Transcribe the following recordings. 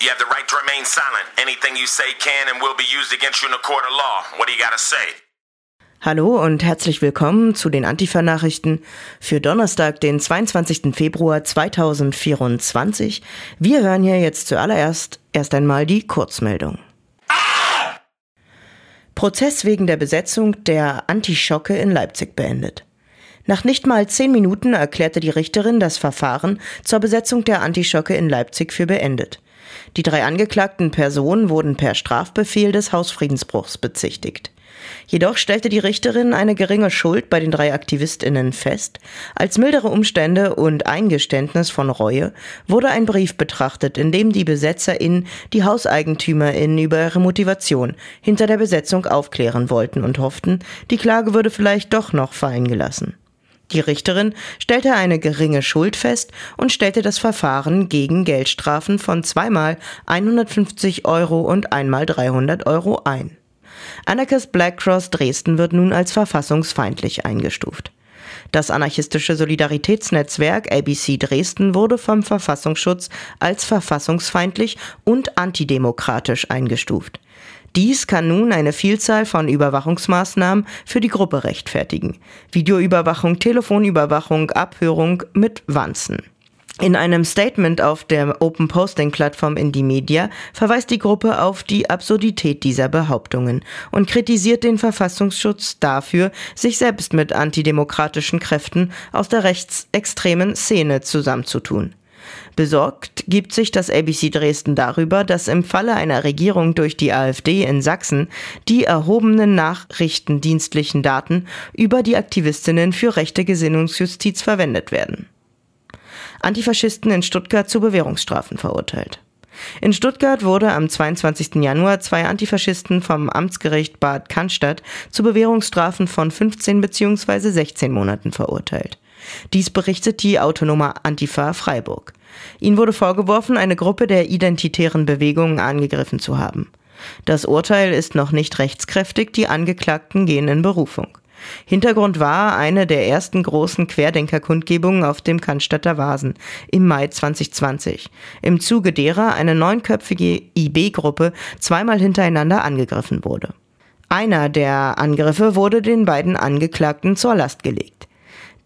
You have the right to remain silent. Anything you say can and will be used against you in a court of law. What do you gotta say? Hallo und herzlich willkommen zu den Antifa-Nachrichten für Donnerstag, den 22. Februar 2024. Wir hören hier jetzt zuallererst erst einmal die Kurzmeldung. Prozess wegen der Besetzung der Antischocke in Leipzig beendet. Nach nicht mal zehn Minuten erklärte die Richterin das Verfahren zur Besetzung der Antischocke in Leipzig für beendet. Die drei angeklagten Personen wurden per Strafbefehl des Hausfriedensbruchs bezichtigt. Jedoch stellte die Richterin eine geringe Schuld bei den drei Aktivistinnen fest. Als mildere Umstände und Eingeständnis von Reue wurde ein Brief betrachtet, in dem die BesetzerInnen die HauseigentümerInnen über ihre Motivation hinter der Besetzung aufklären wollten und hofften, die Klage würde vielleicht doch noch fallen gelassen. Die Richterin stellte eine geringe Schuld fest und stellte das Verfahren gegen Geldstrafen von zweimal 150 Euro und einmal 300 Euro ein. Anarchist Black Cross Dresden wird nun als verfassungsfeindlich eingestuft. Das anarchistische Solidaritätsnetzwerk ABC Dresden wurde vom Verfassungsschutz als verfassungsfeindlich und antidemokratisch eingestuft. Dies kann nun eine Vielzahl von Überwachungsmaßnahmen für die Gruppe rechtfertigen. Videoüberwachung, Telefonüberwachung, Abhörung mit Wanzen. In einem Statement auf der Open Posting Plattform Indie Media verweist die Gruppe auf die Absurdität dieser Behauptungen und kritisiert den Verfassungsschutz dafür, sich selbst mit antidemokratischen Kräften aus der rechtsextremen Szene zusammenzutun. Besorgt gibt sich das ABC Dresden darüber, dass im Falle einer Regierung durch die AfD in Sachsen die erhobenen nachrichtendienstlichen Daten über die Aktivistinnen für rechte Gesinnungsjustiz verwendet werden. Antifaschisten in Stuttgart zu Bewährungsstrafen verurteilt. In Stuttgart wurde am 22. Januar zwei Antifaschisten vom Amtsgericht Bad Cannstatt zu Bewährungsstrafen von 15 bzw. 16 Monaten verurteilt. Dies berichtet die autonome Antifa Freiburg. Ihnen wurde vorgeworfen, eine Gruppe der identitären Bewegungen angegriffen zu haben. Das Urteil ist noch nicht rechtskräftig, die Angeklagten gehen in Berufung. Hintergrund war eine der ersten großen Querdenkerkundgebungen auf dem Cannstatter Vasen im Mai 2020, im Zuge derer eine neunköpfige IB-Gruppe zweimal hintereinander angegriffen wurde. Einer der Angriffe wurde den beiden Angeklagten zur Last gelegt.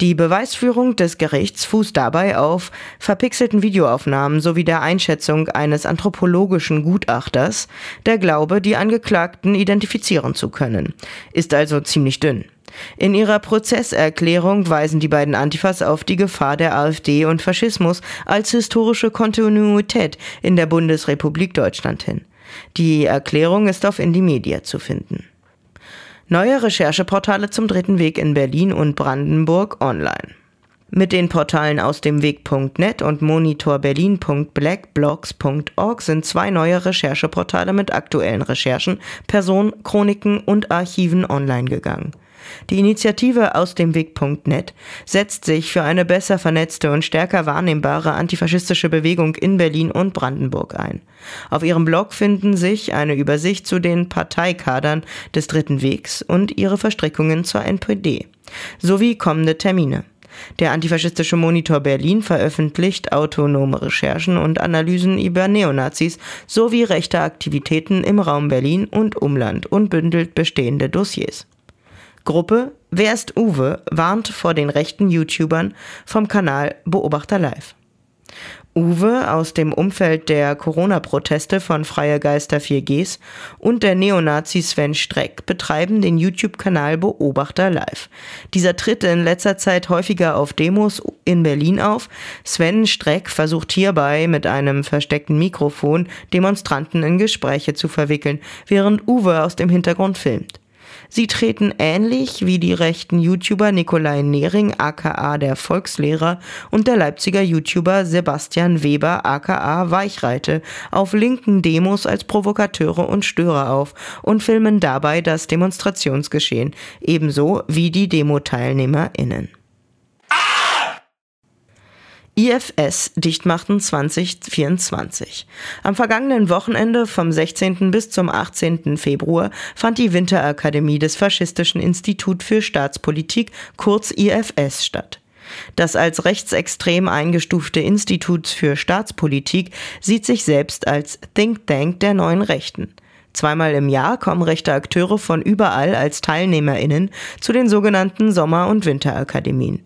Die Beweisführung des Gerichts fußt dabei auf verpixelten Videoaufnahmen sowie der Einschätzung eines anthropologischen Gutachters, der glaube, die Angeklagten identifizieren zu können, ist also ziemlich dünn. In ihrer Prozesserklärung weisen die beiden Antifas auf die Gefahr der AfD und Faschismus als historische Kontinuität in der Bundesrepublik Deutschland hin. Die Erklärung ist auf Indie Media zu finden. Neue Rechercheportale zum dritten Weg in Berlin und Brandenburg online. Mit den Portalen aus dem Weg.net und monitorberlin.blackblogs.org sind zwei neue Rechercheportale mit aktuellen Recherchen, Personen, Chroniken und Archiven online gegangen. Die Initiative aus dem Weg.net setzt sich für eine besser vernetzte und stärker wahrnehmbare antifaschistische Bewegung in Berlin und Brandenburg ein. Auf ihrem Blog finden sich eine Übersicht zu den Parteikadern des Dritten Wegs und ihre Verstrickungen zur NPD sowie kommende Termine. Der antifaschistische Monitor Berlin veröffentlicht autonome Recherchen und Analysen über Neonazis sowie rechte Aktivitäten im Raum Berlin und Umland und bündelt bestehende Dossiers. Gruppe Wer ist Uwe warnt vor den rechten YouTubern vom Kanal Beobachter Live. Uwe aus dem Umfeld der Corona-Proteste von Freie Geister 4Gs und der Neonazi Sven Streck betreiben den YouTube-Kanal Beobachter Live. Dieser tritt in letzter Zeit häufiger auf Demos in Berlin auf. Sven Streck versucht hierbei mit einem versteckten Mikrofon Demonstranten in Gespräche zu verwickeln, während Uwe aus dem Hintergrund filmt. Sie treten ähnlich wie die rechten YouTuber Nikolai Nehring aka der Volkslehrer und der Leipziger YouTuber Sebastian Weber aka Weichreite auf linken Demos als Provokateure und Störer auf und filmen dabei das Demonstrationsgeschehen, ebenso wie die Demo-TeilnehmerInnen. IFS Dichtmachen 2024. Am vergangenen Wochenende vom 16. bis zum 18. Februar fand die Winterakademie des Faschistischen Institut für Staatspolitik, kurz IFS, statt. Das als rechtsextrem eingestufte Institut für Staatspolitik sieht sich selbst als Think Tank der neuen Rechten. Zweimal im Jahr kommen rechte Akteure von überall als TeilnehmerInnen zu den sogenannten Sommer- und Winterakademien.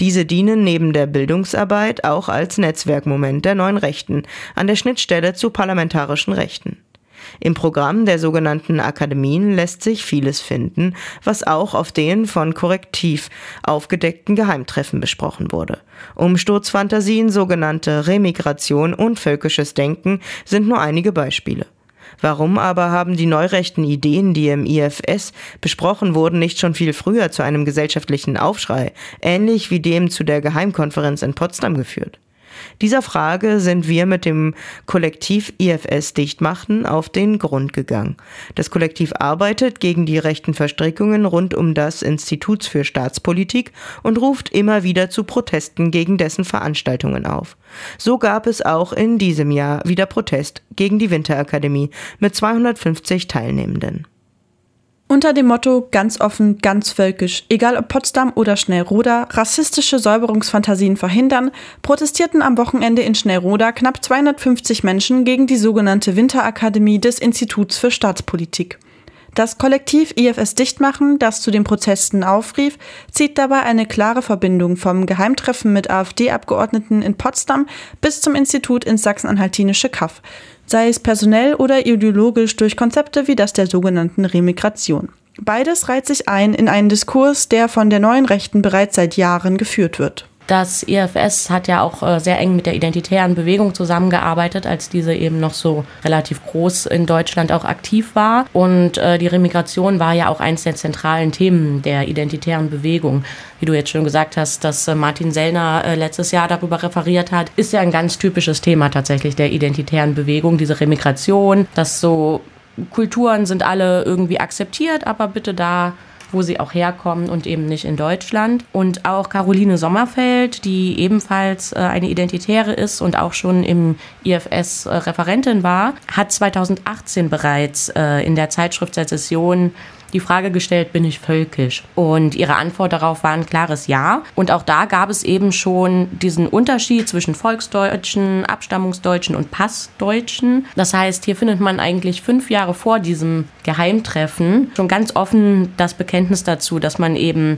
Diese dienen neben der Bildungsarbeit auch als Netzwerkmoment der neuen Rechten an der Schnittstelle zu parlamentarischen Rechten. Im Programm der sogenannten Akademien lässt sich vieles finden, was auch auf den von Korrektiv aufgedeckten Geheimtreffen besprochen wurde. Umsturzfantasien, sogenannte Remigration und völkisches Denken sind nur einige Beispiele. Warum aber haben die neurechten Ideen, die im IFS besprochen wurden, nicht schon viel früher zu einem gesellschaftlichen Aufschrei, ähnlich wie dem zu der Geheimkonferenz in Potsdam geführt? Dieser Frage sind wir mit dem Kollektiv IFS Dichtmachen auf den Grund gegangen. Das Kollektiv arbeitet gegen die rechten Verstrickungen rund um das Institut für Staatspolitik und ruft immer wieder zu Protesten gegen dessen Veranstaltungen auf. So gab es auch in diesem Jahr wieder Protest gegen die Winterakademie mit 250 Teilnehmenden. Unter dem Motto ganz offen, ganz völkisch, egal ob Potsdam oder Schnellroda, rassistische Säuberungsfantasien verhindern, protestierten am Wochenende in Schnellroda knapp 250 Menschen gegen die sogenannte Winterakademie des Instituts für Staatspolitik. Das Kollektiv IFS Dichtmachen, das zu den Protesten aufrief, zieht dabei eine klare Verbindung vom Geheimtreffen mit AfD-Abgeordneten in Potsdam bis zum Institut ins sachsen-anhaltinische Kaff sei es personell oder ideologisch durch Konzepte wie das der sogenannten Remigration. Beides reiht sich ein in einen Diskurs, der von der neuen Rechten bereits seit Jahren geführt wird. Das IFS hat ja auch äh, sehr eng mit der identitären Bewegung zusammengearbeitet, als diese eben noch so relativ groß in Deutschland auch aktiv war. Und äh, die Remigration war ja auch eines der zentralen Themen der identitären Bewegung. Wie du jetzt schon gesagt hast, dass äh, Martin Sellner letztes Jahr darüber referiert hat, ist ja ein ganz typisches Thema tatsächlich der identitären Bewegung, diese Remigration, dass so Kulturen sind alle irgendwie akzeptiert, aber bitte da wo sie auch herkommen und eben nicht in Deutschland. Und auch Caroline Sommerfeld, die ebenfalls äh, eine Identitäre ist und auch schon im IFS äh, Referentin war, hat 2018 bereits äh, in der Zeitschrift Sezession die Frage gestellt, bin ich völkisch? Und ihre Antwort darauf war ein klares Ja. Und auch da gab es eben schon diesen Unterschied zwischen Volksdeutschen, Abstammungsdeutschen und Passdeutschen. Das heißt, hier findet man eigentlich fünf Jahre vor diesem Geheimtreffen schon ganz offen das Bekenntnis dazu, dass man eben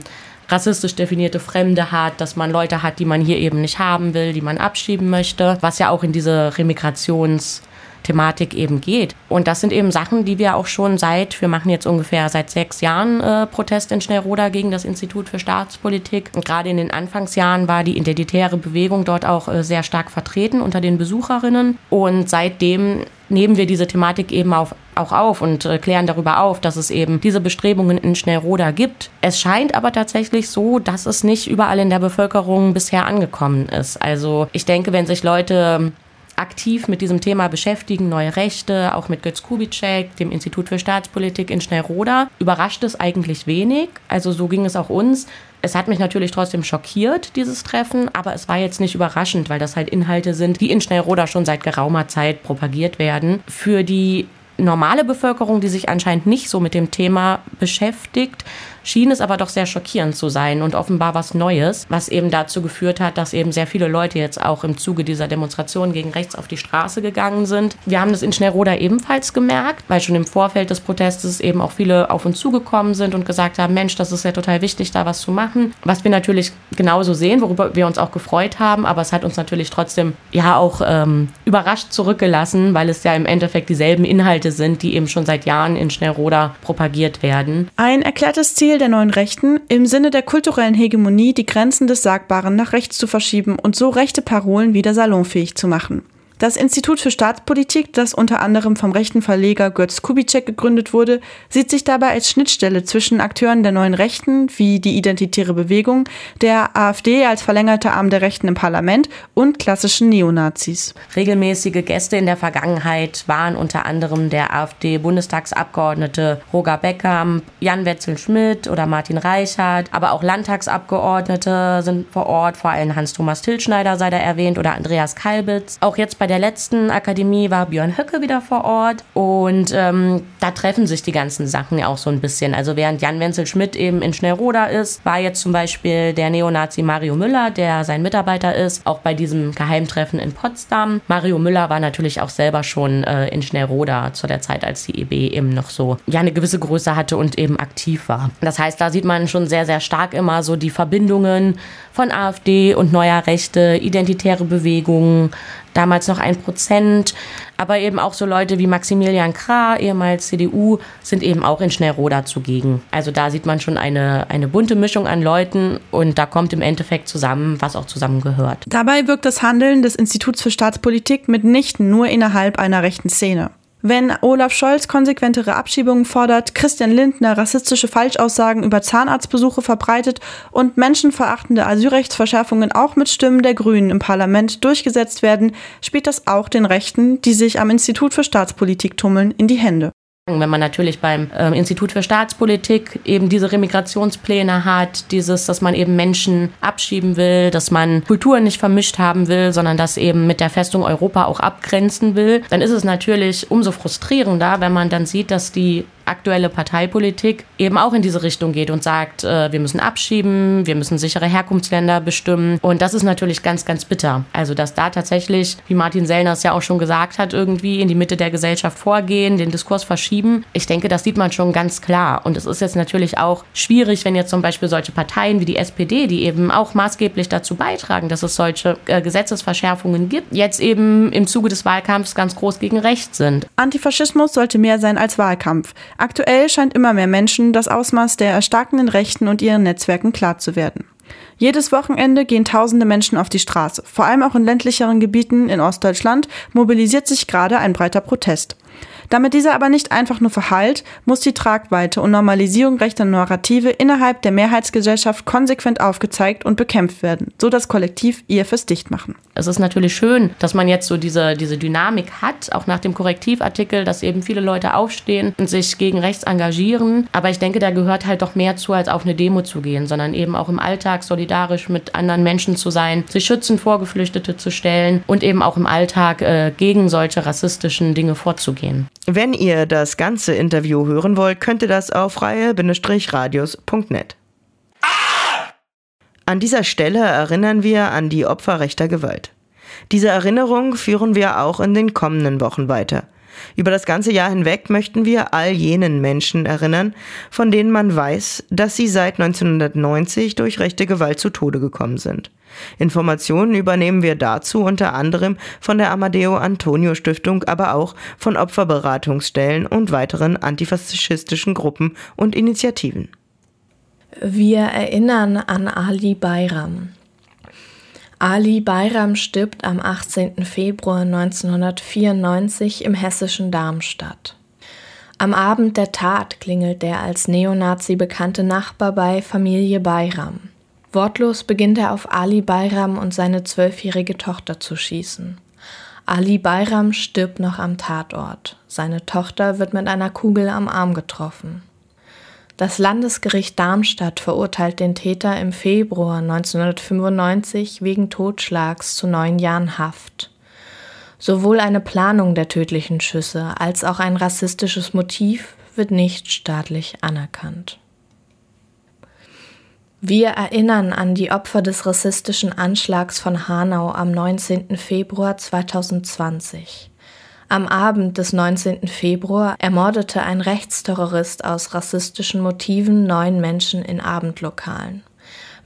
rassistisch definierte Fremde hat, dass man Leute hat, die man hier eben nicht haben will, die man abschieben möchte, was ja auch in diese Remigrations- Thematik eben geht. Und das sind eben Sachen, die wir auch schon seit, wir machen jetzt ungefähr seit sechs Jahren äh, Protest in Schnellroda gegen das Institut für Staatspolitik. Und gerade in den Anfangsjahren war die identitäre Bewegung dort auch äh, sehr stark vertreten unter den Besucherinnen. Und seitdem nehmen wir diese Thematik eben auf, auch auf und äh, klären darüber auf, dass es eben diese Bestrebungen in Schnellroda gibt. Es scheint aber tatsächlich so, dass es nicht überall in der Bevölkerung bisher angekommen ist. Also ich denke, wenn sich Leute aktiv mit diesem Thema beschäftigen, neue Rechte, auch mit Götz Kubitschek, dem Institut für Staatspolitik in Schnellroda, überrascht es eigentlich wenig. Also so ging es auch uns. Es hat mich natürlich trotzdem schockiert, dieses Treffen, aber es war jetzt nicht überraschend, weil das halt Inhalte sind, die in Schnellroda schon seit geraumer Zeit propagiert werden. Für die normale Bevölkerung, die sich anscheinend nicht so mit dem Thema beschäftigt, schien es aber doch sehr schockierend zu sein und offenbar was Neues, was eben dazu geführt hat, dass eben sehr viele Leute jetzt auch im Zuge dieser Demonstration gegen rechts auf die Straße gegangen sind. Wir haben das in Schnellroda ebenfalls gemerkt, weil schon im Vorfeld des Protestes eben auch viele auf uns zugekommen sind und gesagt haben, Mensch, das ist ja total wichtig, da was zu machen. Was wir natürlich genauso sehen, worüber wir uns auch gefreut haben, aber es hat uns natürlich trotzdem ja auch ähm, überrascht zurückgelassen, weil es ja im Endeffekt dieselben Inhalte sind, die eben schon seit Jahren in Schnellroda propagiert werden. Ein erklärtes Ziel der neuen Rechten, im Sinne der kulturellen Hegemonie die Grenzen des Sagbaren nach rechts zu verschieben und so rechte Parolen wieder salonfähig zu machen. Das Institut für Staatspolitik, das unter anderem vom rechten Verleger Götz Kubitschek gegründet wurde, sieht sich dabei als Schnittstelle zwischen Akteuren der neuen Rechten, wie die Identitäre Bewegung, der AfD als verlängerter Arm der Rechten im Parlament und klassischen Neonazis. Regelmäßige Gäste in der Vergangenheit waren unter anderem der AfD-Bundestagsabgeordnete Roger Beckham, Jan Wetzel-Schmidt oder Martin Reichert, aber auch Landtagsabgeordnete sind vor Ort, vor allem Hans-Thomas Tilschneider sei da erwähnt oder Andreas Kalbitz. Auch jetzt bei der letzten Akademie war Björn Höcke wieder vor Ort und ähm, da treffen sich die ganzen Sachen ja auch so ein bisschen. Also während Jan Wenzel Schmidt eben in Schnellroda ist, war jetzt zum Beispiel der Neonazi Mario Müller, der sein Mitarbeiter ist, auch bei diesem Geheimtreffen in Potsdam. Mario Müller war natürlich auch selber schon äh, in Schnellroda zu der Zeit, als die EB eben noch so ja eine gewisse Größe hatte und eben aktiv war. Das heißt, da sieht man schon sehr, sehr stark immer so die Verbindungen von AfD und neuer Rechte, identitäre Bewegungen, damals noch ein Prozent, aber eben auch so Leute wie Maximilian Krah, ehemals CDU, sind eben auch in Schnellroda zugegen. Also da sieht man schon eine, eine bunte Mischung an Leuten und da kommt im Endeffekt zusammen, was auch zusammengehört. Dabei wirkt das Handeln des Instituts für Staatspolitik mitnichten nur innerhalb einer rechten Szene. Wenn Olaf Scholz konsequentere Abschiebungen fordert, Christian Lindner rassistische Falschaussagen über Zahnarztbesuche verbreitet und menschenverachtende Asylrechtsverschärfungen auch mit Stimmen der Grünen im Parlament durchgesetzt werden, spielt das auch den Rechten, die sich am Institut für Staatspolitik tummeln, in die Hände. Wenn man natürlich beim äh, Institut für Staatspolitik eben diese Remigrationspläne hat, dieses, dass man eben Menschen abschieben will, dass man Kulturen nicht vermischt haben will, sondern das eben mit der Festung Europa auch abgrenzen will, dann ist es natürlich umso frustrierender, wenn man dann sieht, dass die aktuelle Parteipolitik eben auch in diese Richtung geht und sagt, äh, wir müssen abschieben, wir müssen sichere Herkunftsländer bestimmen. Und das ist natürlich ganz, ganz bitter. Also, dass da tatsächlich, wie Martin Sellner es ja auch schon gesagt hat, irgendwie in die Mitte der Gesellschaft vorgehen, den Diskurs verschieben. Ich denke, das sieht man schon ganz klar. Und es ist jetzt natürlich auch schwierig, wenn jetzt zum Beispiel solche Parteien wie die SPD, die eben auch maßgeblich dazu beitragen, dass es solche äh, Gesetzesverschärfungen gibt, jetzt eben im Zuge des Wahlkampfs ganz groß gegen rechts sind. Antifaschismus sollte mehr sein als Wahlkampf. Aktuell scheint immer mehr Menschen das Ausmaß der erstarkenden Rechten und ihren Netzwerken klar zu werden. Jedes Wochenende gehen tausende Menschen auf die Straße. Vor allem auch in ländlicheren Gebieten in Ostdeutschland mobilisiert sich gerade ein breiter Protest. Damit dieser aber nicht einfach nur verhallt, muss die Tragweite und Normalisierung rechter Narrative innerhalb der Mehrheitsgesellschaft konsequent aufgezeigt und bekämpft werden, so das Kollektiv IFS dicht machen. Es ist natürlich schön, dass man jetzt so diese, diese Dynamik hat, auch nach dem Korrektivartikel, dass eben viele Leute aufstehen und sich gegen rechts engagieren. Aber ich denke, da gehört halt doch mehr zu, als auf eine Demo zu gehen, sondern eben auch im Alltag solidarisch mit anderen Menschen zu sein, sich schützend vor Geflüchtete zu stellen und eben auch im Alltag äh, gegen solche rassistischen Dinge vorzugehen. Wenn ihr das ganze Interview hören wollt, könnt ihr das auf freie-radios.net. An dieser Stelle erinnern wir an die Opfer rechter Gewalt. Diese Erinnerung führen wir auch in den kommenden Wochen weiter. Über das ganze Jahr hinweg möchten wir all jenen Menschen erinnern, von denen man weiß, dass sie seit 1990 durch rechte Gewalt zu Tode gekommen sind. Informationen übernehmen wir dazu unter anderem von der Amadeo Antonio Stiftung, aber auch von Opferberatungsstellen und weiteren antifaschistischen Gruppen und Initiativen. Wir erinnern an Ali Bayram. Ali Bayram stirbt am 18. Februar 1994 im hessischen Darmstadt. Am Abend der Tat klingelt der als Neonazi bekannte Nachbar bei Familie Bayram. Wortlos beginnt er auf Ali Bayram und seine zwölfjährige Tochter zu schießen. Ali Bayram stirbt noch am Tatort. Seine Tochter wird mit einer Kugel am Arm getroffen. Das Landesgericht Darmstadt verurteilt den Täter im Februar 1995 wegen Totschlags zu neun Jahren Haft. Sowohl eine Planung der tödlichen Schüsse als auch ein rassistisches Motiv wird nicht staatlich anerkannt. Wir erinnern an die Opfer des rassistischen Anschlags von Hanau am 19. Februar 2020. Am Abend des 19. Februar ermordete ein Rechtsterrorist aus rassistischen Motiven neun Menschen in Abendlokalen.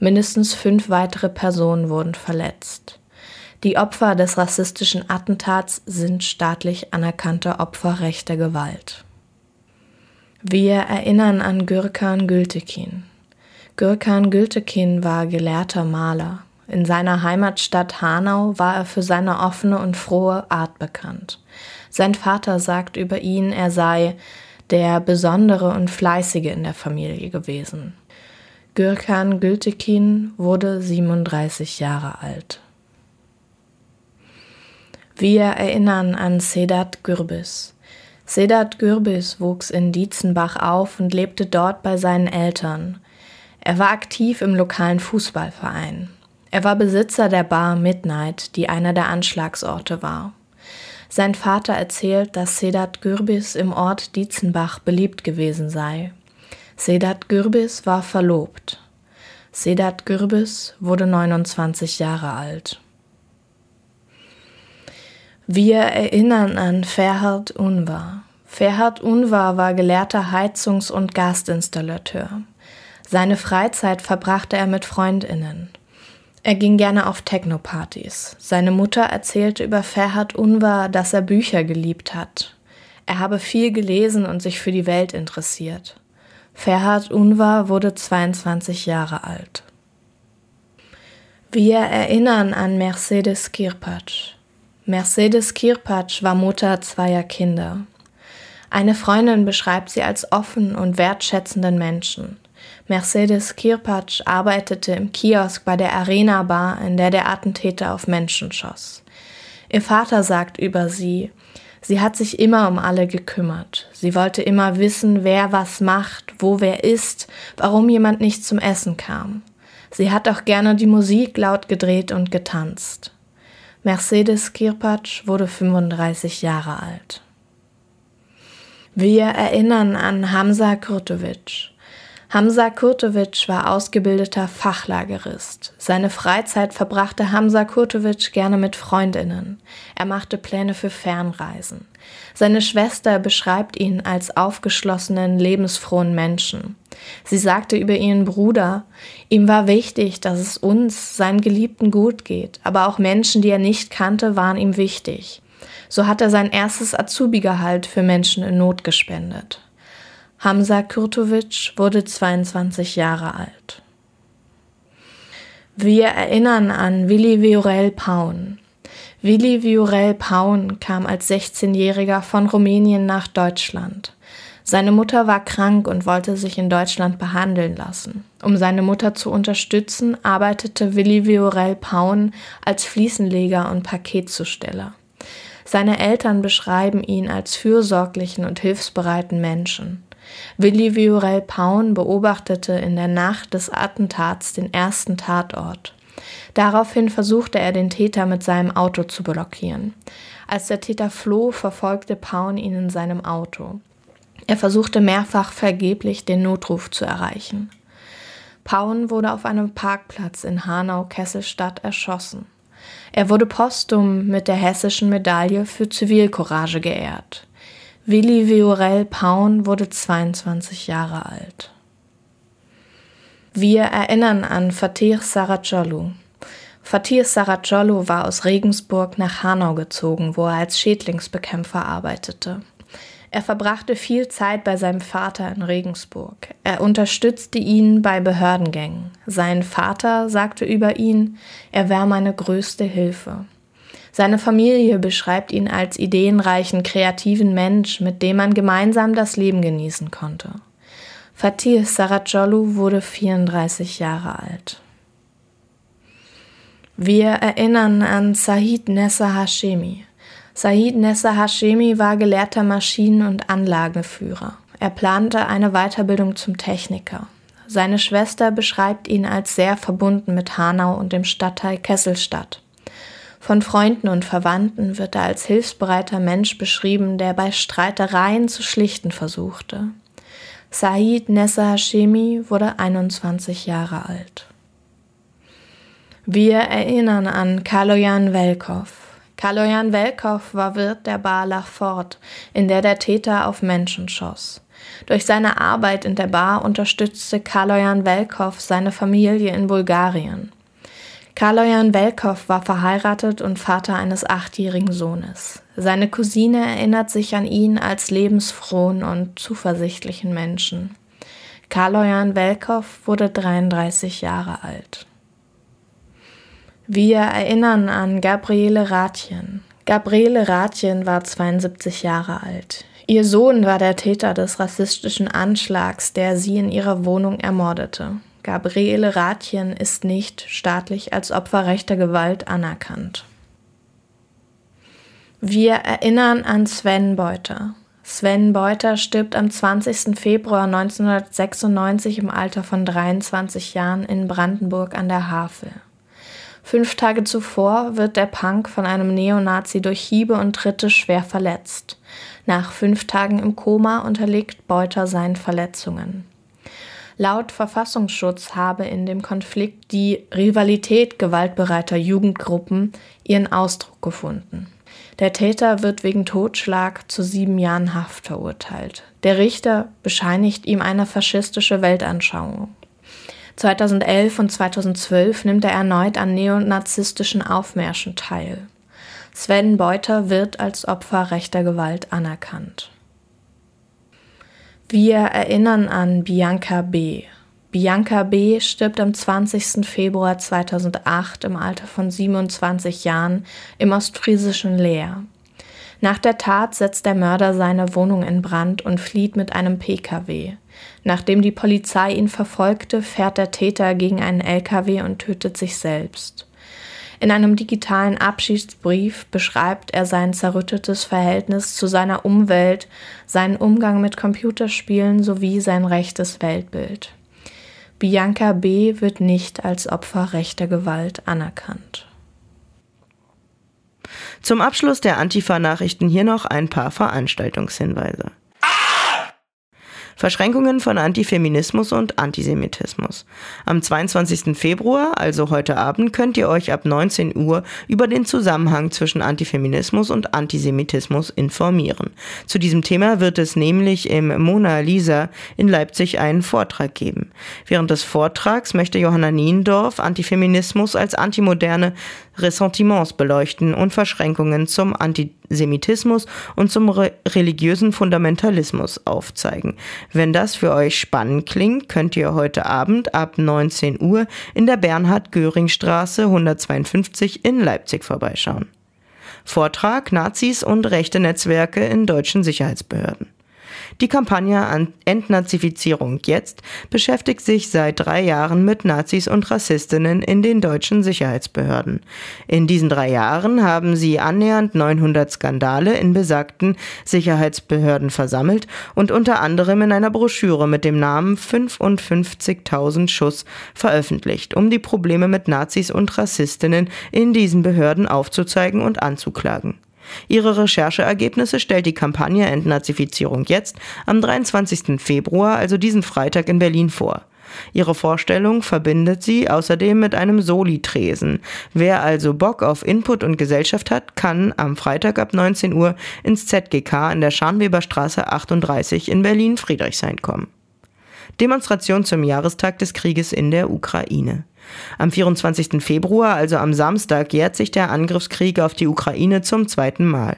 Mindestens fünf weitere Personen wurden verletzt. Die Opfer des rassistischen Attentats sind staatlich anerkannte Opfer rechter Gewalt. Wir erinnern an Gürkan Gültekin. Gürkan Gültekin war gelehrter Maler. In seiner Heimatstadt Hanau war er für seine offene und frohe Art bekannt. Sein Vater sagt über ihn, er sei der Besondere und Fleißige in der Familie gewesen. Gürkan Gültekin wurde 37 Jahre alt. Wir erinnern an Sedat Gürbis. Sedat Gürbis wuchs in Dietzenbach auf und lebte dort bei seinen Eltern. Er war aktiv im lokalen Fußballverein. Er war Besitzer der Bar Midnight, die einer der Anschlagsorte war. Sein Vater erzählt, dass Sedat Gürbis im Ort Dietzenbach beliebt gewesen sei. Sedat Gürbis war verlobt. Sedat Gürbis wurde 29 Jahre alt. Wir erinnern an Ferhat Unvar. Ferhat Unvar war gelehrter Heizungs- und Gasinstallateur. Seine Freizeit verbrachte er mit Freundinnen. Er ging gerne auf Technopartys. Seine Mutter erzählte über Ferhat Unvar, dass er Bücher geliebt hat. Er habe viel gelesen und sich für die Welt interessiert. Ferhat Unvar wurde 22 Jahre alt. Wir erinnern an Mercedes Kirpatsch. Mercedes Kirpatsch war Mutter zweier Kinder. Eine Freundin beschreibt sie als offen und wertschätzenden Menschen. Mercedes Kirpatsch arbeitete im Kiosk bei der Arena Bar, in der der Attentäter auf Menschen schoss. Ihr Vater sagt über sie, sie hat sich immer um alle gekümmert. Sie wollte immer wissen, wer was macht, wo wer ist, warum jemand nicht zum Essen kam. Sie hat auch gerne die Musik laut gedreht und getanzt. Mercedes Kirpatsch wurde 35 Jahre alt. Wir erinnern an Hamza Kurtovic. Hamza Kurtovic war ausgebildeter Fachlagerist. Seine Freizeit verbrachte Hamza Kurtovic gerne mit Freundinnen. Er machte Pläne für Fernreisen. Seine Schwester beschreibt ihn als aufgeschlossenen, lebensfrohen Menschen. Sie sagte über ihren Bruder, ihm war wichtig, dass es uns, seinen Geliebten, gut geht, aber auch Menschen, die er nicht kannte, waren ihm wichtig. So hat er sein erstes Azubi-Gehalt für Menschen in Not gespendet. Hamza Kurtovic wurde 22 Jahre alt. Wir erinnern an Willi Viorel Paun. Willi Viorel Paun kam als 16-Jähriger von Rumänien nach Deutschland. Seine Mutter war krank und wollte sich in Deutschland behandeln lassen. Um seine Mutter zu unterstützen, arbeitete Willi Viorel Paun als Fliesenleger und Paketzusteller. Seine Eltern beschreiben ihn als fürsorglichen und hilfsbereiten Menschen. Willi Viorel Paun beobachtete in der Nacht des Attentats den ersten Tatort. Daraufhin versuchte er, den Täter mit seinem Auto zu blockieren. Als der Täter floh, verfolgte Paun ihn in seinem Auto. Er versuchte mehrfach vergeblich, den Notruf zu erreichen. Paun wurde auf einem Parkplatz in Hanau-Kesselstadt erschossen. Er wurde postum mit der hessischen Medaille für Zivilcourage geehrt. Willi Viorel Paun wurde 22 Jahre alt. Wir erinnern an Fatih Saracolu. Fatih Saracolu war aus Regensburg nach Hanau gezogen, wo er als Schädlingsbekämpfer arbeitete. Er verbrachte viel Zeit bei seinem Vater in Regensburg. Er unterstützte ihn bei Behördengängen. Sein Vater sagte über ihn, er wäre meine größte Hilfe. Seine Familie beschreibt ihn als ideenreichen, kreativen Mensch, mit dem man gemeinsam das Leben genießen konnte. Fatih Saracolu wurde 34 Jahre alt. Wir erinnern an Sahid Nessa Hashemi. Sahid Nessa Hashemi war gelehrter Maschinen- und Anlagenführer. Er plante eine Weiterbildung zum Techniker. Seine Schwester beschreibt ihn als sehr verbunden mit Hanau und dem Stadtteil Kesselstadt. Von Freunden und Verwandten wird er als hilfsbereiter Mensch beschrieben, der bei Streitereien zu schlichten versuchte. Said Nessa Hashemi wurde 21 Jahre alt. Wir erinnern an Kaloyan Velkov. Kaloyan Velkov war Wirt der Bar La Fort, in der der Täter auf Menschen schoss. Durch seine Arbeit in der Bar unterstützte Kaloyan Velkov seine Familie in Bulgarien. Kaloyan Velkov war verheiratet und Vater eines achtjährigen Sohnes. Seine Cousine erinnert sich an ihn als lebensfrohen und zuversichtlichen Menschen. Kaloyan Velkov wurde 33 Jahre alt. Wir erinnern an Gabriele Ratjen. Gabriele Ratjen war 72 Jahre alt. Ihr Sohn war der Täter des rassistischen Anschlags, der sie in ihrer Wohnung ermordete. Gabriele Ratjen ist nicht staatlich als Opfer rechter Gewalt anerkannt. Wir erinnern an Sven Beuter. Sven Beuter stirbt am 20. Februar 1996 im Alter von 23 Jahren in Brandenburg an der Havel. Fünf Tage zuvor wird der Punk von einem Neonazi durch Hiebe und Tritte schwer verletzt. Nach fünf Tagen im Koma unterliegt Beuter seinen Verletzungen. Laut Verfassungsschutz habe in dem Konflikt die Rivalität gewaltbereiter Jugendgruppen ihren Ausdruck gefunden. Der Täter wird wegen Totschlag zu sieben Jahren Haft verurteilt. Der Richter bescheinigt ihm eine faschistische Weltanschauung. 2011 und 2012 nimmt er erneut an neonazistischen Aufmärschen teil. Sven Beuter wird als Opfer rechter Gewalt anerkannt. Wir erinnern an Bianca B. Bianca B. stirbt am 20. Februar 2008 im Alter von 27 Jahren im ostfriesischen Leer. Nach der Tat setzt der Mörder seine Wohnung in Brand und flieht mit einem Pkw. Nachdem die Polizei ihn verfolgte, fährt der Täter gegen einen Lkw und tötet sich selbst. In einem digitalen Abschiedsbrief beschreibt er sein zerrüttetes Verhältnis zu seiner Umwelt, seinen Umgang mit Computerspielen sowie sein rechtes Weltbild. Bianca B. wird nicht als Opfer rechter Gewalt anerkannt. Zum Abschluss der Antifa-Nachrichten hier noch ein paar Veranstaltungshinweise. Verschränkungen von Antifeminismus und Antisemitismus. Am 22. Februar, also heute Abend, könnt ihr euch ab 19 Uhr über den Zusammenhang zwischen Antifeminismus und Antisemitismus informieren. Zu diesem Thema wird es nämlich im Mona Lisa in Leipzig einen Vortrag geben. Während des Vortrags möchte Johanna Niendorf Antifeminismus als antimoderne Ressentiments beleuchten und Verschränkungen zum Antisemitismus und zum re religiösen Fundamentalismus aufzeigen. Wenn das für euch spannend klingt, könnt ihr heute Abend ab 19 Uhr in der Bernhard-Göring-Straße 152 in Leipzig vorbeischauen. Vortrag Nazis und rechte Netzwerke in deutschen Sicherheitsbehörden. Die Kampagne Entnazifizierung jetzt beschäftigt sich seit drei Jahren mit Nazis und Rassistinnen in den deutschen Sicherheitsbehörden. In diesen drei Jahren haben sie annähernd 900 Skandale in besagten Sicherheitsbehörden versammelt und unter anderem in einer Broschüre mit dem Namen 55.000 Schuss veröffentlicht, um die Probleme mit Nazis und Rassistinnen in diesen Behörden aufzuzeigen und anzuklagen. Ihre Rechercheergebnisse stellt die Kampagne Entnazifizierung jetzt am 23. Februar, also diesen Freitag in Berlin vor. Ihre Vorstellung verbindet sie außerdem mit einem Soli-Tresen. Wer also Bock auf Input und Gesellschaft hat, kann am Freitag ab 19 Uhr ins ZGK in der Scharnweberstraße 38 in Berlin-Friedrichshain kommen. Demonstration zum Jahrestag des Krieges in der Ukraine. Am 24. Februar, also am Samstag, jährt sich der Angriffskrieg auf die Ukraine zum zweiten Mal.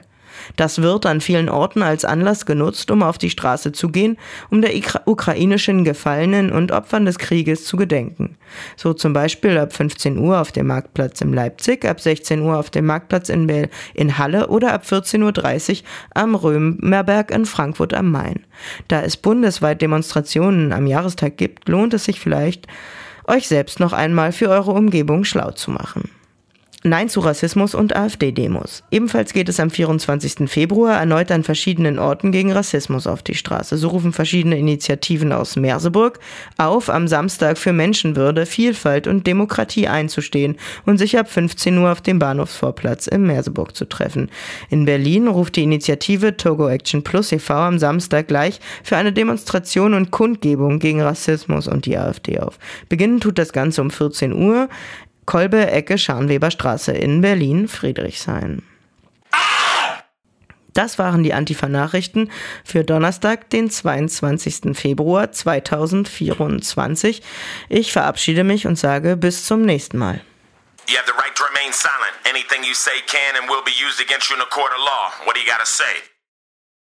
Das wird an vielen Orten als Anlass genutzt, um auf die Straße zu gehen, um der ukrainischen Gefallenen und Opfern des Krieges zu gedenken. So zum Beispiel ab 15 Uhr auf dem Marktplatz in Leipzig, ab 16 Uhr auf dem Marktplatz in, Bel in Halle oder ab 14.30 Uhr am Römerberg in Frankfurt am Main. Da es bundesweit Demonstrationen am Jahrestag gibt, lohnt es sich vielleicht, euch selbst noch einmal für eure Umgebung schlau zu machen. Nein zu Rassismus und AfD-Demos. Ebenfalls geht es am 24. Februar erneut an verschiedenen Orten gegen Rassismus auf die Straße. So rufen verschiedene Initiativen aus Merseburg auf, am Samstag für Menschenwürde, Vielfalt und Demokratie einzustehen und sich ab 15 Uhr auf dem Bahnhofsvorplatz in Merseburg zu treffen. In Berlin ruft die Initiative Togo Action Plus e.V. am Samstag gleich für eine Demonstration und Kundgebung gegen Rassismus und die AfD auf. Beginnen tut das Ganze um 14 Uhr Kolbe, Ecke, Scharnweberstraße in Berlin, Friedrichshain. Das waren die Antifa-Nachrichten für Donnerstag, den 22. Februar 2024. Ich verabschiede mich und sage bis zum nächsten Mal. You have the right to remain silent. Anything you say can and will be used against you in a court of law. What do you gotta say?